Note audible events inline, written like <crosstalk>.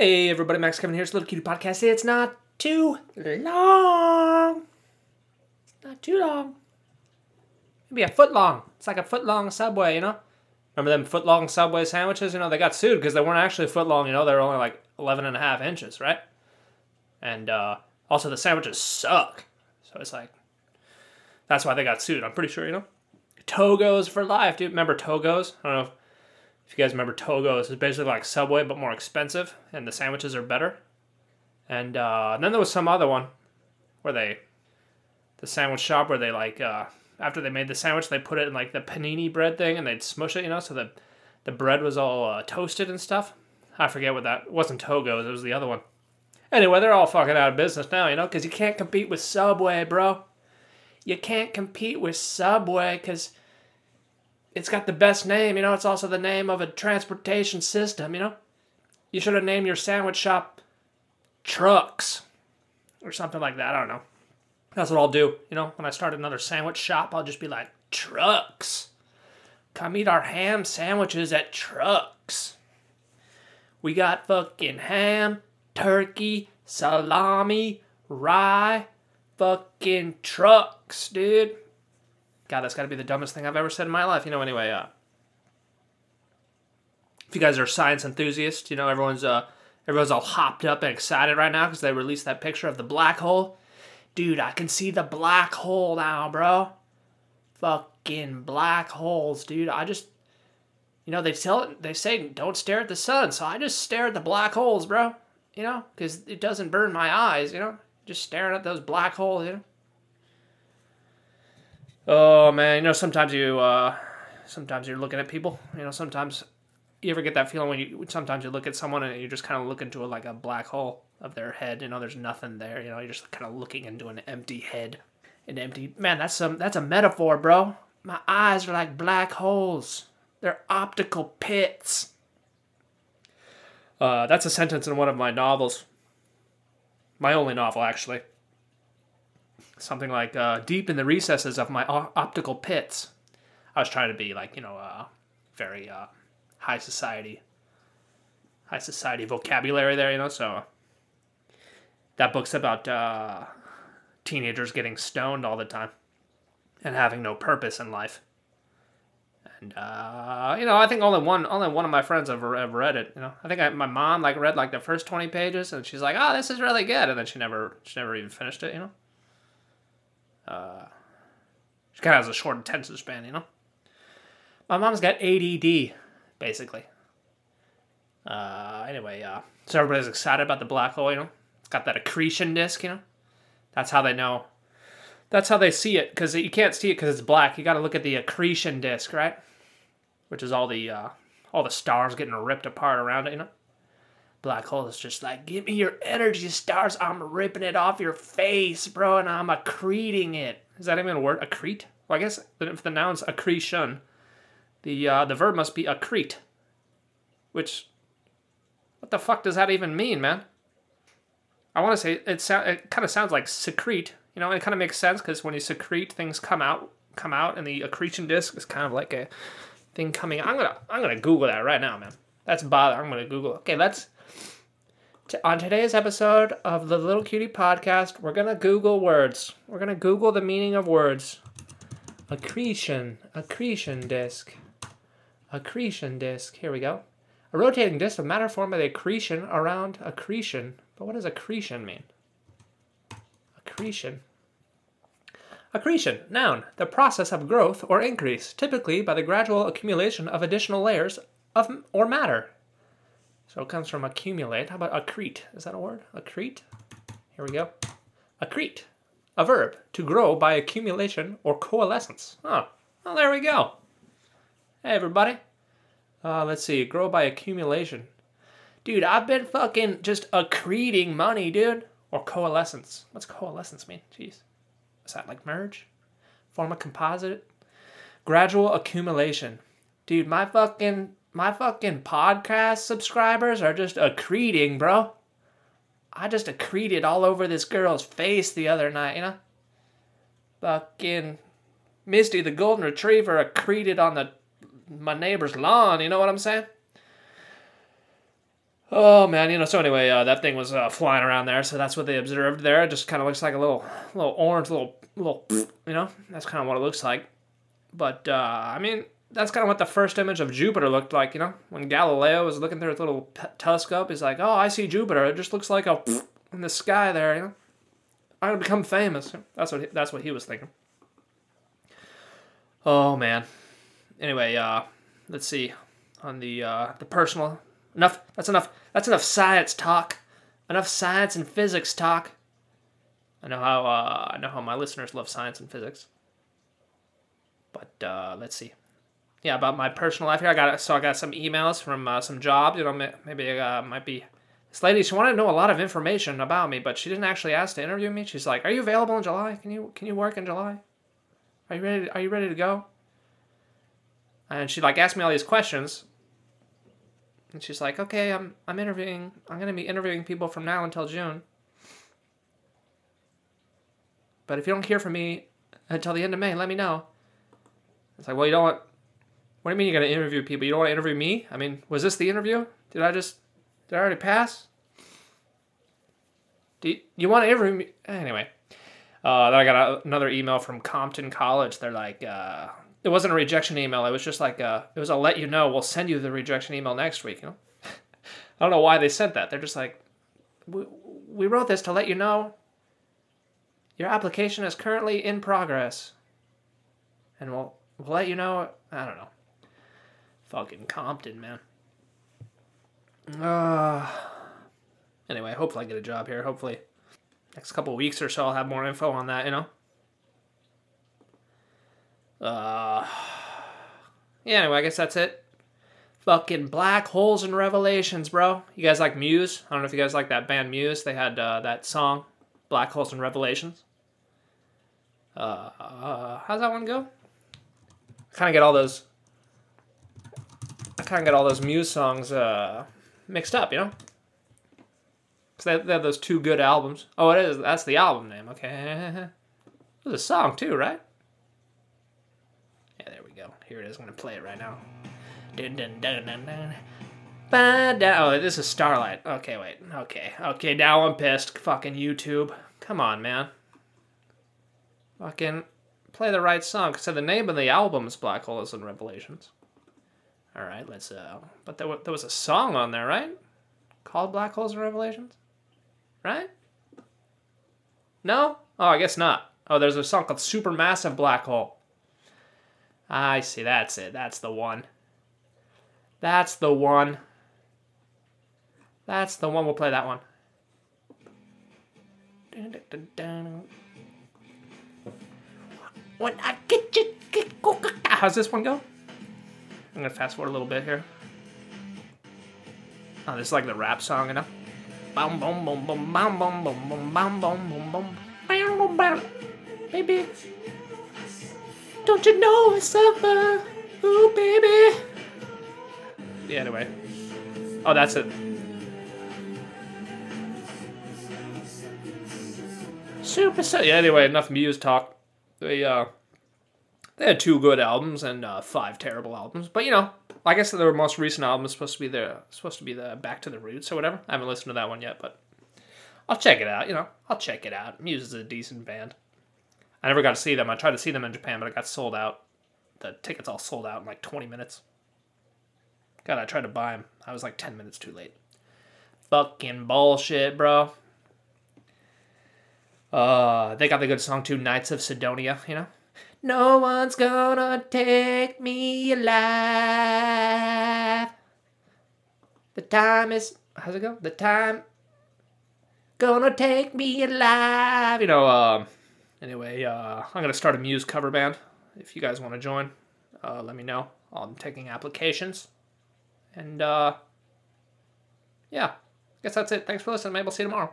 Hey everybody, Max Kevin here. It's a Little Cutie Podcast. It's not too long. Not too long. Maybe a foot long. It's like a foot long subway, you know? Remember them foot long subway sandwiches? You know, they got sued because they weren't actually a foot long, you know, they were only like 11 and a half inches, right? And uh, also the sandwiches suck. So it's like, that's why they got sued, I'm pretty sure, you know? Togo's for life, dude. Remember Togo's? I don't know if you guys remember Togo, it's basically like Subway but more expensive, and the sandwiches are better. And, uh, and then there was some other one where they, the sandwich shop where they like uh, after they made the sandwich, they put it in like the panini bread thing and they'd smush it, you know, so the the bread was all uh, toasted and stuff. I forget what that it wasn't Togo, it was the other one. Anyway, they're all fucking out of business now, you know, because you can't compete with Subway, bro. You can't compete with Subway because it's got the best name, you know, it's also the name of a transportation system, you know? You should have named your sandwich shop Trucks or something like that. I don't know. That's what I'll do, you know? When I start another sandwich shop, I'll just be like, Trucks. Come eat our ham sandwiches at Trucks. We got fucking ham, turkey, salami, rye, fucking trucks, dude. God, that's got to be the dumbest thing I've ever said in my life. You know, anyway, uh, if you guys are science enthusiasts, you know, everyone's uh, everyone's all hopped up and excited right now because they released that picture of the black hole. Dude, I can see the black hole now, bro. Fucking black holes, dude. I just, you know, they tell they say don't stare at the sun, so I just stare at the black holes, bro. You know, because it doesn't burn my eyes. You know, just staring at those black holes. You know. Oh man, you know sometimes you uh, sometimes you're looking at people. You know sometimes you ever get that feeling when you sometimes you look at someone and you're just kind of looking into a, like a black hole of their head. You know there's nothing there. You know you're just kind of looking into an empty head, an empty man. That's some that's a metaphor, bro. My eyes are like black holes. They're optical pits. Uh, that's a sentence in one of my novels. My only novel, actually something like uh, deep in the recesses of my optical pits. I was trying to be like you know uh, very uh, high society, high society vocabulary there, you know. So that book's about uh, teenagers getting stoned all the time and having no purpose in life. And uh, you know, I think only one only one of my friends ever have read it. You know, I think I, my mom like read like the first twenty pages, and she's like, "Oh, this is really good," and then she never she never even finished it. You know. Uh, she kind of has a short attention span, you know. My mom's got ADD, basically. Uh, anyway, uh, so everybody's excited about the black hole, you know. It's got that accretion disk, you know. That's how they know. That's how they see it, because you can't see it because it's black. You got to look at the accretion disk, right? Which is all the uh, all the stars getting ripped apart around it, you know. Black hole is just like, give me your energy stars. I'm ripping it off your face, bro, and I'm accreting it. Is that even a word? Accrete? Well, I guess if the noun's accretion, the uh, the verb must be accrete. Which, what the fuck does that even mean, man? I want to say it. Sound, it kind of sounds like secrete. You know, it kind of makes sense because when you secrete, things come out, come out, and the accretion disk is kind of like a thing coming. I'm gonna I'm gonna Google that right now, man. That's bother. I'm gonna Google. Okay, let's on today's episode of the Little Cutie Podcast, we're going to Google words. We're going to Google the meaning of words. Accretion, accretion disk, accretion disk. Here we go. A rotating disk of matter formed by the accretion around accretion. But what does accretion mean? Accretion. Accretion, noun, the process of growth or increase, typically by the gradual accumulation of additional layers of or matter. So it comes from accumulate. How about accrete? Is that a word? Accrete? Here we go. Accrete. A verb. To grow by accumulation or coalescence. Oh, well, there we go. Hey, everybody. Uh, let's see. Grow by accumulation. Dude, I've been fucking just accreting money, dude. Or coalescence. What's coalescence mean? Jeez. Is that like merge? Form a composite? Gradual accumulation. Dude, my fucking my fucking podcast subscribers are just accreting, bro. I just accreted all over this girl's face the other night, you know? Fucking Misty the golden retriever accreted on the my neighbor's lawn, you know what I'm saying? Oh man, you know. So anyway, uh, that thing was uh, flying around there, so that's what they observed there. It just kind of looks like a little, little orange, little, little, you know. That's kind of what it looks like. But uh, I mean, that's kind of what the first image of Jupiter looked like, you know. When Galileo was looking through his little pe- telescope, he's like, "Oh, I see Jupiter. It just looks like a in the sky there, you know. I'm gonna become famous." That's what he, that's what he was thinking. Oh man. Anyway, uh, let's see on the uh, the personal enough. That's enough. That's enough science talk. Enough science and physics talk. I know how uh, I know how my listeners love science and physics. But uh, let's see. Yeah, about my personal life here. I got so I got some emails from uh, some jobs. You know, maybe uh, might be this lady. She wanted to know a lot of information about me, but she didn't actually ask to interview me. She's like, "Are you available in July? Can you can you work in July? Are you ready? To, are you ready to go?" And she like asked me all these questions. And she's like, "Okay, I'm I'm interviewing. I'm gonna be interviewing people from now until June. But if you don't hear from me until the end of May, let me know." It's like, well, you don't want. What do you mean you're gonna interview people? You don't want to interview me? I mean, was this the interview? Did I just? Did I already pass? Do you, you want to interview me? Anyway, uh, then I got a, another email from Compton College. They're like, uh, it wasn't a rejection email. It was just like, uh, it was a let you know. We'll send you the rejection email next week. You know, <laughs> I don't know why they sent that. They're just like, we, we wrote this to let you know. Your application is currently in progress, and we'll we'll let you know. I don't know. Fucking Compton, man. Uh, anyway, hopefully I get a job here. Hopefully, next couple weeks or so, I'll have more info on that. You know. Uh, yeah. Anyway, I guess that's it. Fucking black holes and revelations, bro. You guys like Muse? I don't know if you guys like that band Muse. They had uh, that song, Black Holes and Revelations. Uh, uh, how's that one go? kind of get all those kind of get all those Muse songs uh, mixed up, you know? Because they, they have those two good albums. Oh, it is. That's the album name. Okay. <laughs> There's a song, too, right? Yeah, there we go. Here it is. I'm going to play it right now. Dun, dun, dun, dun, dun. Oh, this is Starlight. Okay, wait. Okay. Okay, now I'm pissed. Fucking YouTube. Come on, man. Fucking play the right song. So the name of the album is Black Holes and Revelations. All right, let's. Uh, but there, w- there was a song on there, right? Called Black Holes and Revelations, right? No? Oh, I guess not. Oh, there's a song called Supermassive Black Hole. I see. That's it. That's the one. That's the one. That's the one. We'll play that one. When I get you, get, how's this one go? I'm gonna fast forward a little bit here. Oh, this is like the rap song, you know? Bum bum bum bum bum bum bum bum bum bum bum bum bum Baby, don't you know it's summer? Ooh, baby. Yeah, anyway. Oh, that's it. Super. So, yeah, anyway, enough Muse talk. They uh, they had two good albums and uh, five terrible albums. But you know, I guess their most recent album is supposed to be the supposed to be the Back to the Roots or whatever. I haven't listened to that one yet, but I'll check it out. You know, I'll check it out. Muse is a decent band. I never got to see them. I tried to see them in Japan, but it got sold out. The tickets all sold out in like 20 minutes. God, I tried to buy them. I was like 10 minutes too late. Fucking bullshit, bro. Uh, they got the good song too, Knights of Cydonia, you know? No one's gonna take me alive. The time is, how's it go? The time gonna take me alive. You know, uh, anyway, uh, I'm gonna start a Muse cover band. If you guys want to join, uh, let me know. I'm taking applications. And, uh, yeah, I guess that's it. Thanks for listening. Maybe I'll see you tomorrow.